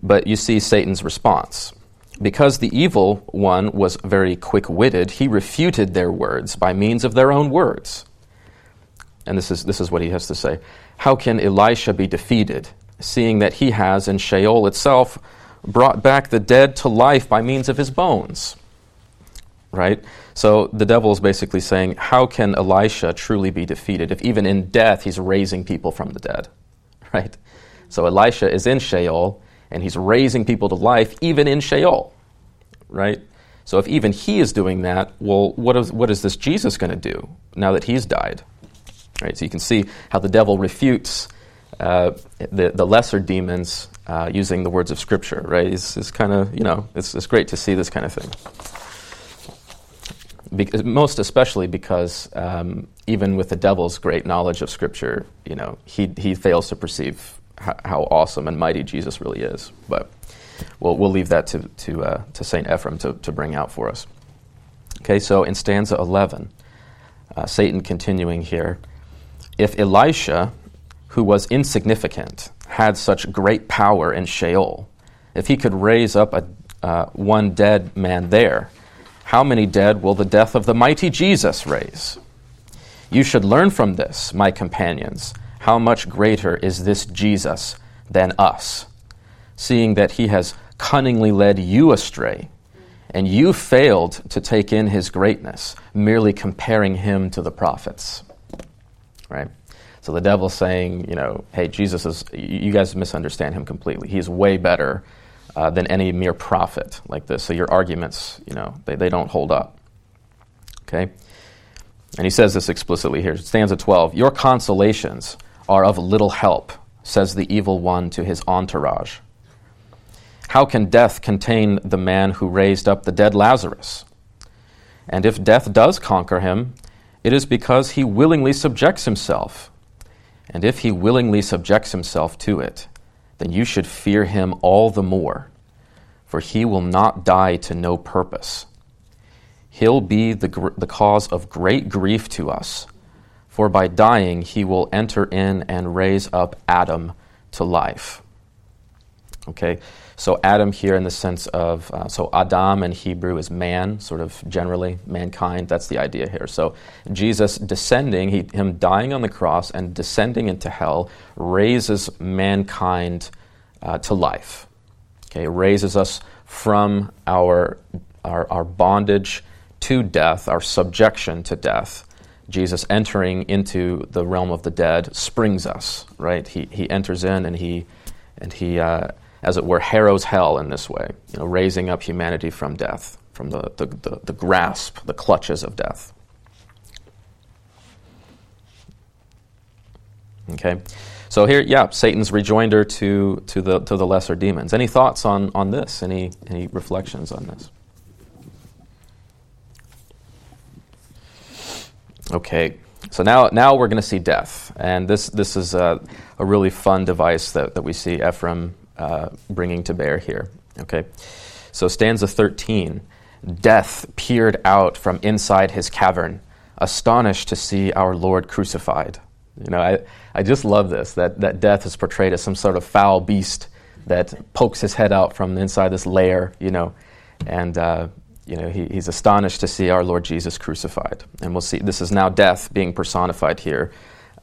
But you see Satan's response. Because the evil one was very quick witted, he refuted their words by means of their own words. And this is, this is what he has to say How can Elisha be defeated? Seeing that he has in Sheol itself brought back the dead to life by means of his bones. Right? So the devil is basically saying, How can Elisha truly be defeated if even in death he's raising people from the dead? [LAUGHS] Right? So Elisha is in Sheol and he's raising people to life even in Sheol. Right? So if even he is doing that, well, what is, what is this Jesus going to do now that he's died? Right? So you can see how the devil refutes uh, the, the lesser demons uh, using the words of Scripture, right? It's, kind of, you know, it's, it's great to see this kind of thing. Because, most especially because um, even with the devil's great knowledge of Scripture, you know, he, he fails to perceive how, how awesome and mighty Jesus really is. But we'll, we'll leave that to, to, uh, to St. Ephrem to, to bring out for us. Okay, so in stanza 11, uh, Satan continuing here, if Elisha, who was insignificant, had such great power in Sheol, if he could raise up a, uh, one dead man there, how many dead will the death of the mighty Jesus raise? You should learn from this, my companions, how much greater is this Jesus than us, seeing that he has cunningly led you astray, and you failed to take in his greatness, merely comparing him to the prophets. Right? So the devil's saying, you know, hey, Jesus is, you guys misunderstand him completely. He's way better uh, than any mere prophet like this. So your arguments, you know, they, they don't hold up. Okay? And he says this explicitly here. Stanza 12 Your consolations are of little help, says the evil one to his entourage. How can death contain the man who raised up the dead Lazarus? And if death does conquer him, it is because he willingly subjects himself and if he willingly subjects himself to it, then you should fear him all the more, for he will not die to no purpose. He'll be the, gr- the cause of great grief to us, for by dying he will enter in and raise up Adam to life. Okay, so Adam here in the sense of, uh, so Adam in Hebrew is man, sort of generally, mankind. That's the idea here. So Jesus descending, he, him dying on the cross and descending into hell, raises mankind uh, to life. Okay, raises us from our, our, our bondage to death, our subjection to death. Jesus entering into the realm of the dead springs us, right? He, he enters in and he, and he uh, as it were, harrows hell in this way, you know, raising up humanity from death, from the, the, the, the grasp, the clutches of death. Okay, so here, yeah, Satan's rejoinder to, to, the, to the lesser demons. Any thoughts on, on this? Any, any reflections on this? Okay, so now, now we're going to see death. And this, this is a, a really fun device that, that we see Ephrem uh, bringing to bear here. Okay, so stanza 13 Death peered out from inside his cavern, astonished to see our Lord crucified. You know, I, I just love this that, that death is portrayed as some sort of foul beast that pokes his head out from inside this lair, you know, and, uh, you know, he, he's astonished to see our Lord Jesus crucified. And we'll see, this is now death being personified here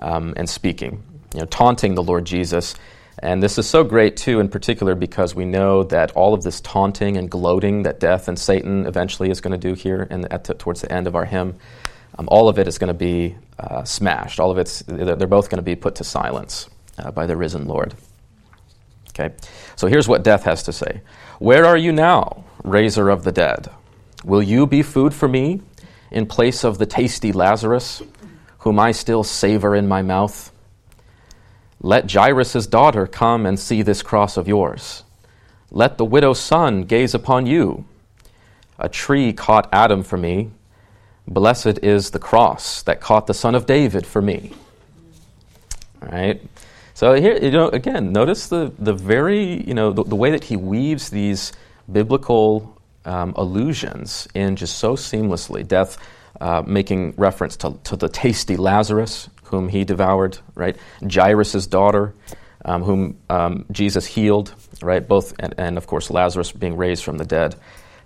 um, and speaking, you know, taunting the Lord Jesus and this is so great, too, in particular, because we know that all of this taunting and gloating that death and Satan eventually is going to do here in the, the, towards the end of our hymn, um, all of it is going to be uh, smashed. All of it's, they're both going to be put to silence uh, by the risen Lord. Okay, so here's what death has to say Where are you now, raiser of the dead? Will you be food for me in place of the tasty Lazarus, whom I still savor in my mouth? Let Jairus' daughter come and see this cross of yours. Let the widow's son gaze upon you. A tree caught Adam for me. Blessed is the cross that caught the son of David for me. All right? So here, you know, again, notice the, the very, you know, the, the way that he weaves these biblical um, allusions in just so seamlessly. Death uh, making reference to, to the tasty Lazarus, whom he devoured, right? Jairus' daughter, um, whom um, Jesus healed, right? Both, and, and, of course, Lazarus being raised from the dead.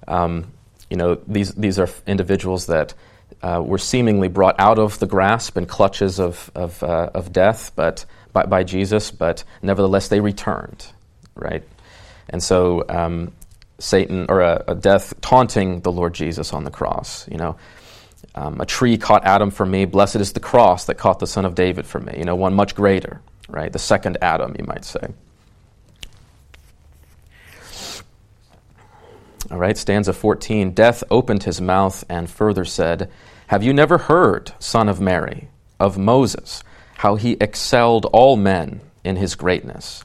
Um, you know, these, these are individuals that uh, were seemingly brought out of the grasp and clutches of, of, uh, of death but, by, by, Jesus, but nevertheless they returned, right? And so um, Satan, or a death taunting the Lord Jesus on the cross, you know, um, a tree caught Adam for me. Blessed is the cross that caught the son of David for me. You know, one much greater, right? The second Adam, you might say. All right, stanza 14. Death opened his mouth and further said, Have you never heard, son of Mary, of Moses, how he excelled all men in his greatness,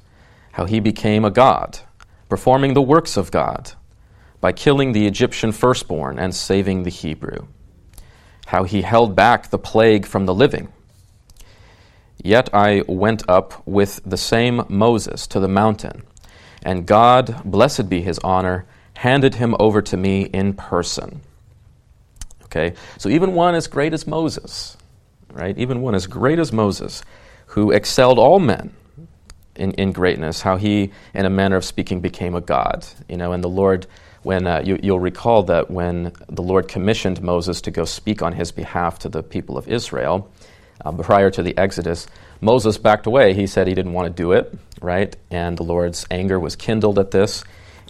how he became a god, performing the works of God, by killing the Egyptian firstborn and saving the Hebrew? How he held back the plague from the living. Yet I went up with the same Moses to the mountain, and God, blessed be his honor, handed him over to me in person. Okay, so even one as great as Moses, right? Even one as great as Moses, who excelled all men in, in greatness, how he, in a manner of speaking, became a God. You know, and the Lord when uh, you, will recall that when the Lord commissioned Moses to go speak on his behalf to the people of Israel uh, prior to the Exodus, Moses backed away. He said he didn't want to do it, right? And the Lord's anger was kindled at this.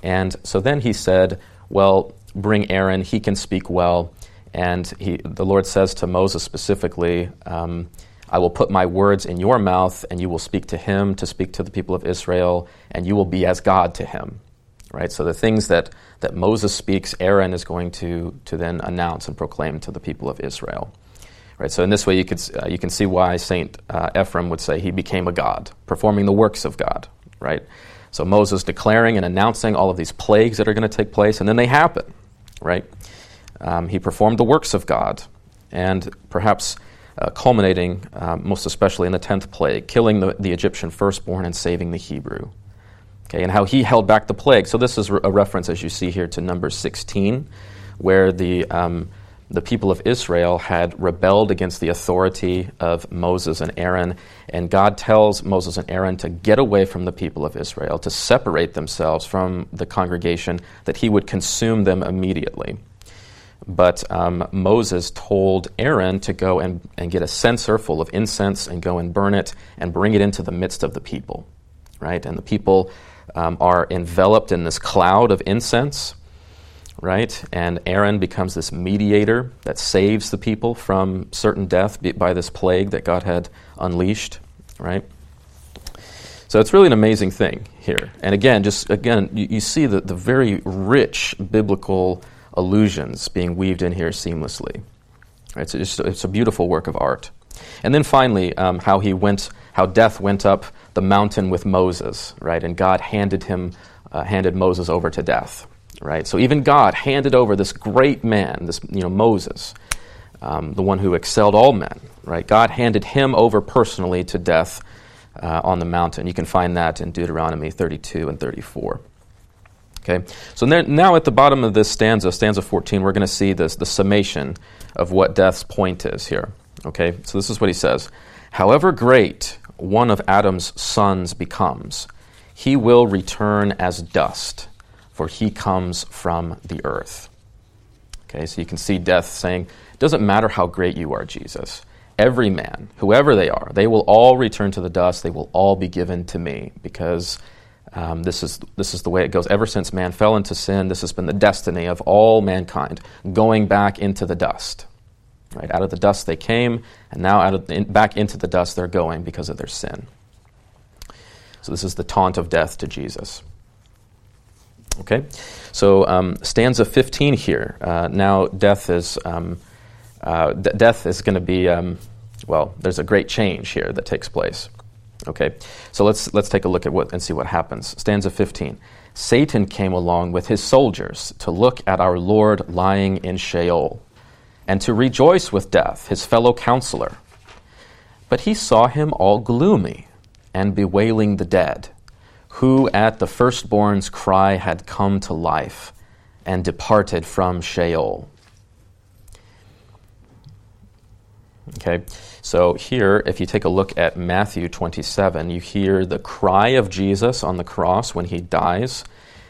And so then he said, Well, bring Aaron, he can speak well. And he, the Lord says to Moses specifically, um, I will put my words in your mouth, and you will speak to him to speak to the people of Israel, and you will be as God to him right? So the things that, that Moses speaks, Aaron is going to, to then announce and proclaim to the people of Israel. Right, so in this way, you, could, uh, you can see why Saint uh, Ephrem would say he became a god, performing the works of God. Right, so Moses declaring and announcing all of these plagues that are going to take place, and then they happen. Right, um, he performed the works of God, and perhaps uh, culminating uh, most especially in the tenth plague, killing the, the Egyptian firstborn and saving the Hebrew. Okay, and how he held back the plague. So this is a reference, as you see here, to Numbers 16, where the um, the people of Israel had rebelled against the authority of Moses and Aaron, and God tells Moses and Aaron to get away from the people of Israel, to separate themselves from the congregation, that he would consume them immediately. But um, Moses told Aaron to go and, and get a censer full of incense and go and burn it and bring it into the midst of the people. Right? And the people um, are enveloped in this cloud of incense right? And Aaron becomes this mediator that saves the people from certain death by this plague that God had unleashed, right? So it's really an amazing thing here. And again, just again, you, you see the, the very rich biblical allusions being weaved in here seamlessly. It's, just, it's a beautiful work of art. And then finally, um, how he went, how death went up the mountain with Moses, right? And God handed him, uh, handed Moses over to death, right? So even God handed over this great man, this you know Moses, um, the one who excelled all men, right? God handed him over personally to death uh, on the mountain. You can find that in Deuteronomy 32 and 34. Okay, so now at the bottom of this stanza, stanza 14, we're going to see this the summation of what death's point is here. Okay, so this is what he says: However great one of Adam's sons becomes, he will return as dust for he comes from the earth. Okay, so you can see death saying, it doesn't matter how great you are, Jesus. Every man, whoever they are, they will all return to the dust. They will all be given to me because um, this, is, this is the way it goes. Ever since man fell into sin, this has been the destiny of all mankind, going back into the dust. Right? Out of the dust they came, and now out of the, in, back into the dust they're going because of their sin. So this is the taunt of death to Jesus. Okay, so um, stanza 15 here. Uh, now death is um, uh, d- death is going to be um, well. There's a great change here that takes place. Okay, so let's let's take a look at what and see what happens. Stanza 15. Satan came along with his soldiers to look at our Lord lying in Sheol, and to rejoice with death, his fellow counselor. But he saw him all gloomy and bewailing the dead who at the firstborn's cry had come to life and departed from Sheol. Okay, so here, if you take a look at Matthew 27, you hear the cry of Jesus on the cross when he dies,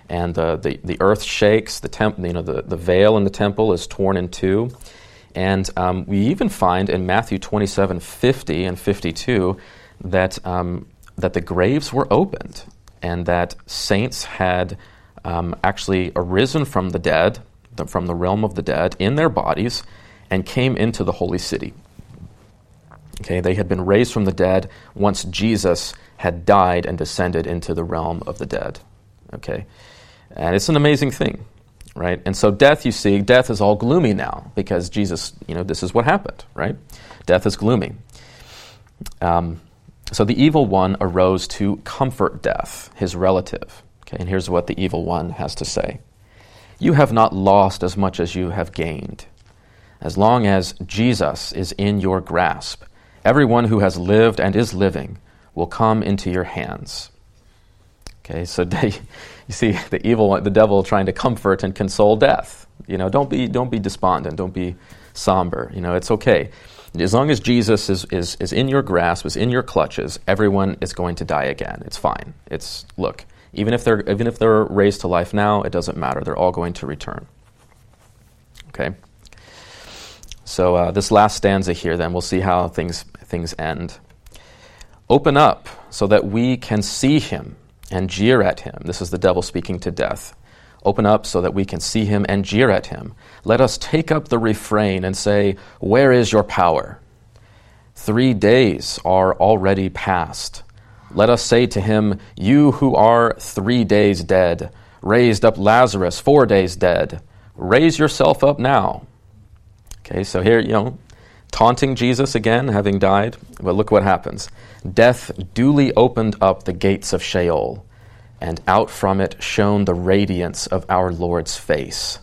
and the, the, the earth shakes, the, temp, you know, the, the veil in the temple is torn in two. And um, we even find in Matthew 27 50 and 52 that, um, that the graves were opened and that saints had um, actually arisen from the dead, the, from the realm of the dead, in their bodies, and came into the holy city. Okay, they had been raised from the dead once Jesus had died and descended into the realm of the dead. Okay, and it's an amazing thing, right? And so death, you see, death is all gloomy now because Jesus, you know, this is what happened, right? Death is gloomy. Um, so the evil one arose to comfort death, his relative. Okay, and here's what the evil one has to say You have not lost as much as you have gained. As long as Jesus is in your grasp, everyone who has lived and is living will come into your hands. Okay, so [LAUGHS] they, you see [LAUGHS] the evil, the devil trying to comfort and console death. You know, don't be, don't be despondent, don't be somber. You know, it's okay. As long as Jesus is, is, is in your grasp, is in your clutches, everyone is going to die again. It's fine. It's, look, even if they're, even if they're raised to life now, it doesn't matter. They're all going to return. Okay? So, uh, this last stanza here, then, we'll see how things, things end. Open up so that we can see him and jeer at him. This is the devil speaking to death. Open up so that we can see him and jeer at him. Let us take up the refrain and say, Where is your power? Three days are already past. Let us say to him, You who are three days dead, raised up Lazarus four days dead, raise yourself up now. Okay, so here, you know, taunting Jesus again, having died. But look what happens. Death duly opened up the gates of Sheol and out from it shone the radiance of our Lord's face.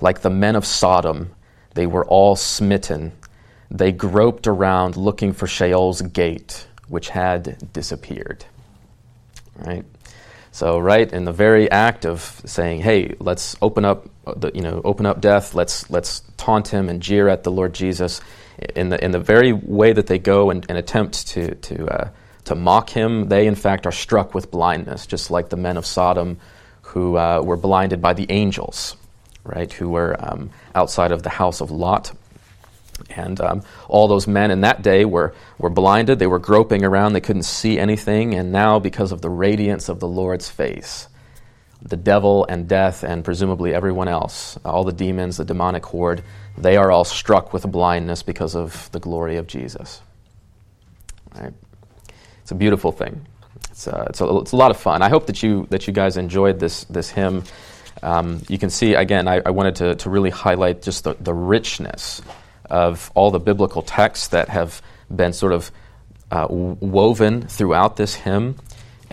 Like the men of Sodom, they were all smitten. They groped around looking for Sheol's gate, which had disappeared. Right? So, right in the very act of saying, "Hey, let's open up, the, you know, open up death. Let's let's taunt him and jeer at the Lord Jesus." In the in the very way that they go and, and attempt to to uh, to mock him, they in fact are struck with blindness, just like the men of Sodom, who uh, were blinded by the angels, right? Who were um, outside of the house of Lot. And um, all those men in that day were, were blinded. They were groping around. They couldn't see anything. And now, because of the radiance of the Lord's face, the devil and death, and presumably everyone else, all the demons, the demonic horde, they are all struck with blindness because of the glory of Jesus. Right? It's a beautiful thing. It's, uh, it's, a, it's a lot of fun. I hope that you, that you guys enjoyed this, this hymn. Um, you can see, again, I, I wanted to, to really highlight just the, the richness of all the biblical texts that have been sort of uh, woven throughout this hymn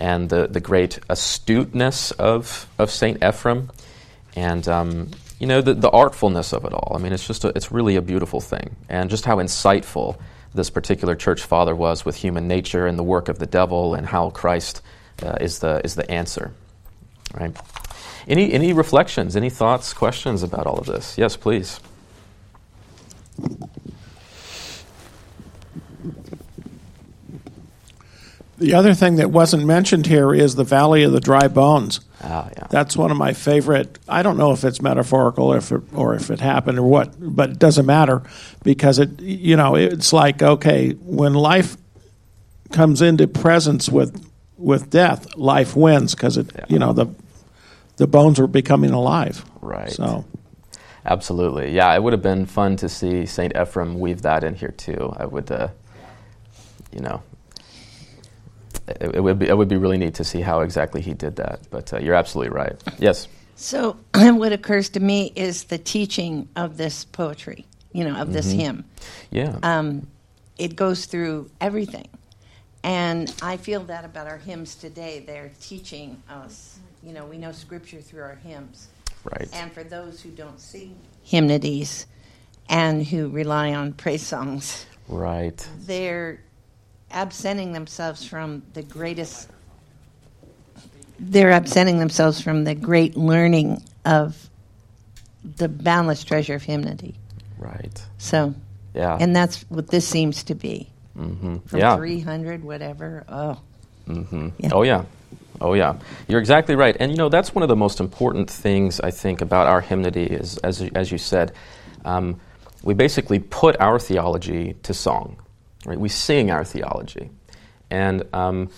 and the, the great astuteness of, of St. Ephrem and um, you know the, the artfulness of it all. I mean, it's just a, it's really a beautiful thing, and just how insightful this particular church father was with human nature and the work of the devil and how Christ uh, is the is the answer. Right? Any any reflections, any thoughts, questions about all of this? Yes, please. The other thing that wasn't mentioned here is the Valley of the Dry Bones. Ah, yeah. That's one of my favorite. I don't know if it's metaphorical or if it, or if it happened or what, but it doesn't matter because it you know it's like okay when life comes into presence with with death, life wins because it Yeah. you know the the bones are becoming alive. Right. So Absolutely. Yeah, it would have been fun to see St. Ephrem weave that in here too. I would, uh, you know, it, it would be it would be really neat to see how exactly he did that. But uh, you're absolutely right. Yes. So, [CLEARS THROAT] what occurs to me is the teaching of this poetry, you know, of this hymn. Yeah. Um, it goes through everything. And I feel that about our hymns today. They're teaching us, you know, we know scripture through our hymns. right. And for those who don't sing hymnodies and who rely on praise songs, right. they're absenting themselves from the greatest they're absenting themselves from the great learning of the boundless treasure of hymnody Right. so Yeah. and that's what this seems to be mm-hmm. from Yeah. 300 whatever oh Mm-hmm. Yeah. Oh yeah, oh yeah. You're exactly right. And you know that's one of the most important things I think about our hymnody is, as as you said, um, we basically put our theology to song. Right? We sing our theology, and um,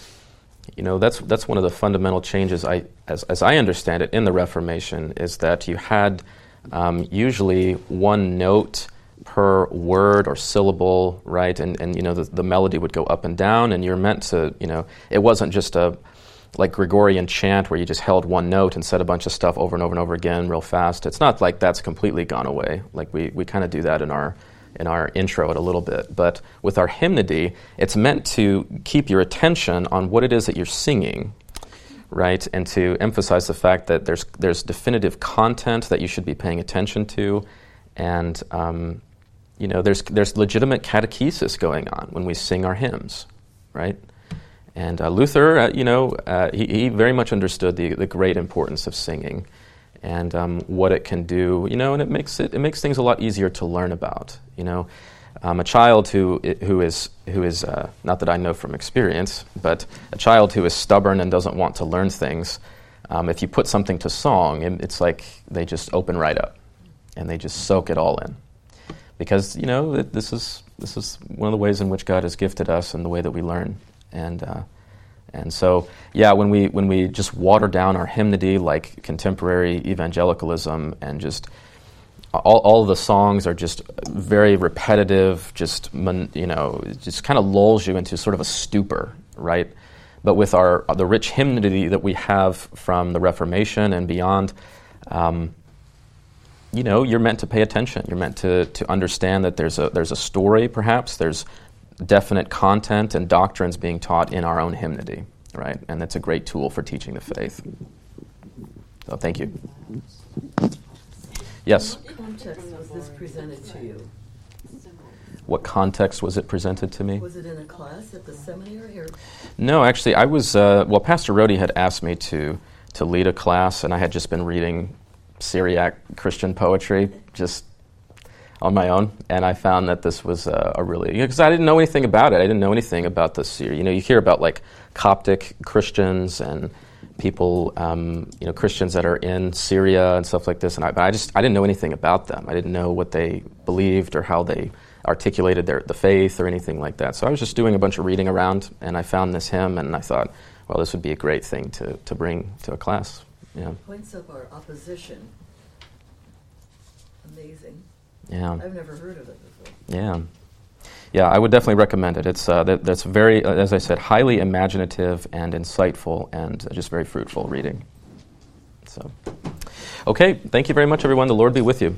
you know that's that's one of the fundamental changes I, as as I understand it, in the Reformation is that you had um, usually one note per word or syllable, right? And, and you know, the, the melody would go up and down, and you're meant to, you know, it wasn't just a like Gregorian chant where you just held one note and said a bunch of stuff over and over and over again real fast. It's not like that's completely gone away. Like we, we kind of do that in our in our intro it a little bit. But with our hymnody, it's meant to keep your attention on what it is that you're singing, right? And to emphasize the fact that there's there's definitive content that you should be paying attention to, and um, you know there's there's legitimate catechesis going on when we sing our hymns, right? And uh, Luther, uh, you know, uh, he, he very much understood the the great importance of singing, and um, what it can do, you know, and it makes it it makes things a lot easier to learn about, you know. Um, a child who who is who is uh, not that I know from experience, but a child who is stubborn and doesn't want to learn things. Um, if you put something to song, it's like they just open right up, and they just soak it all in, because you know it, this is this is one of the ways in which God has gifted us and the way that we learn, and uh, and so yeah, when we when we just water down our hymnody like contemporary evangelicalism and just all, all the songs are just very repetitive, just you know, just kind of lulls you into sort of a stupor, right? But with our the rich hymnody that we have from the Reformation and beyond, um, you know, you're meant to pay attention. You're meant to to understand that there's a there's a story, perhaps there's definite content and doctrines being taught in our own hymnody, right? And that's a great tool for teaching the faith. So, thank you. Yes. What context was this presented to you? what context was it presented to me? Was it in a class at the seminary or? No, actually, I was. Uh, well, Pastor Rody had asked me to to lead a class, and I had just been reading Syriac Christian poetry just on my own, and I found that this was a, a really because I didn't know anything about it. I didn't know anything about Syria. You know, you hear about like Coptic Christians and people, um, you know, Christians that are in Syria and stuff like this, and I, but I just I didn't know anything about them. I didn't know what they believed or how they articulated their the faith or anything like that. So I was just doing a bunch of reading around, and I found this hymn, and I thought, well, this would be a great thing to to bring to a class. Yeah, Points of our opposition. Yeah. I've never heard of it before. Yeah. Yeah, I would definitely recommend it. It's uh, that, that's very, uh, as I said, highly imaginative and insightful, and just very fruitful reading. So, okay, thank you very much, everyone. The Lord be with you.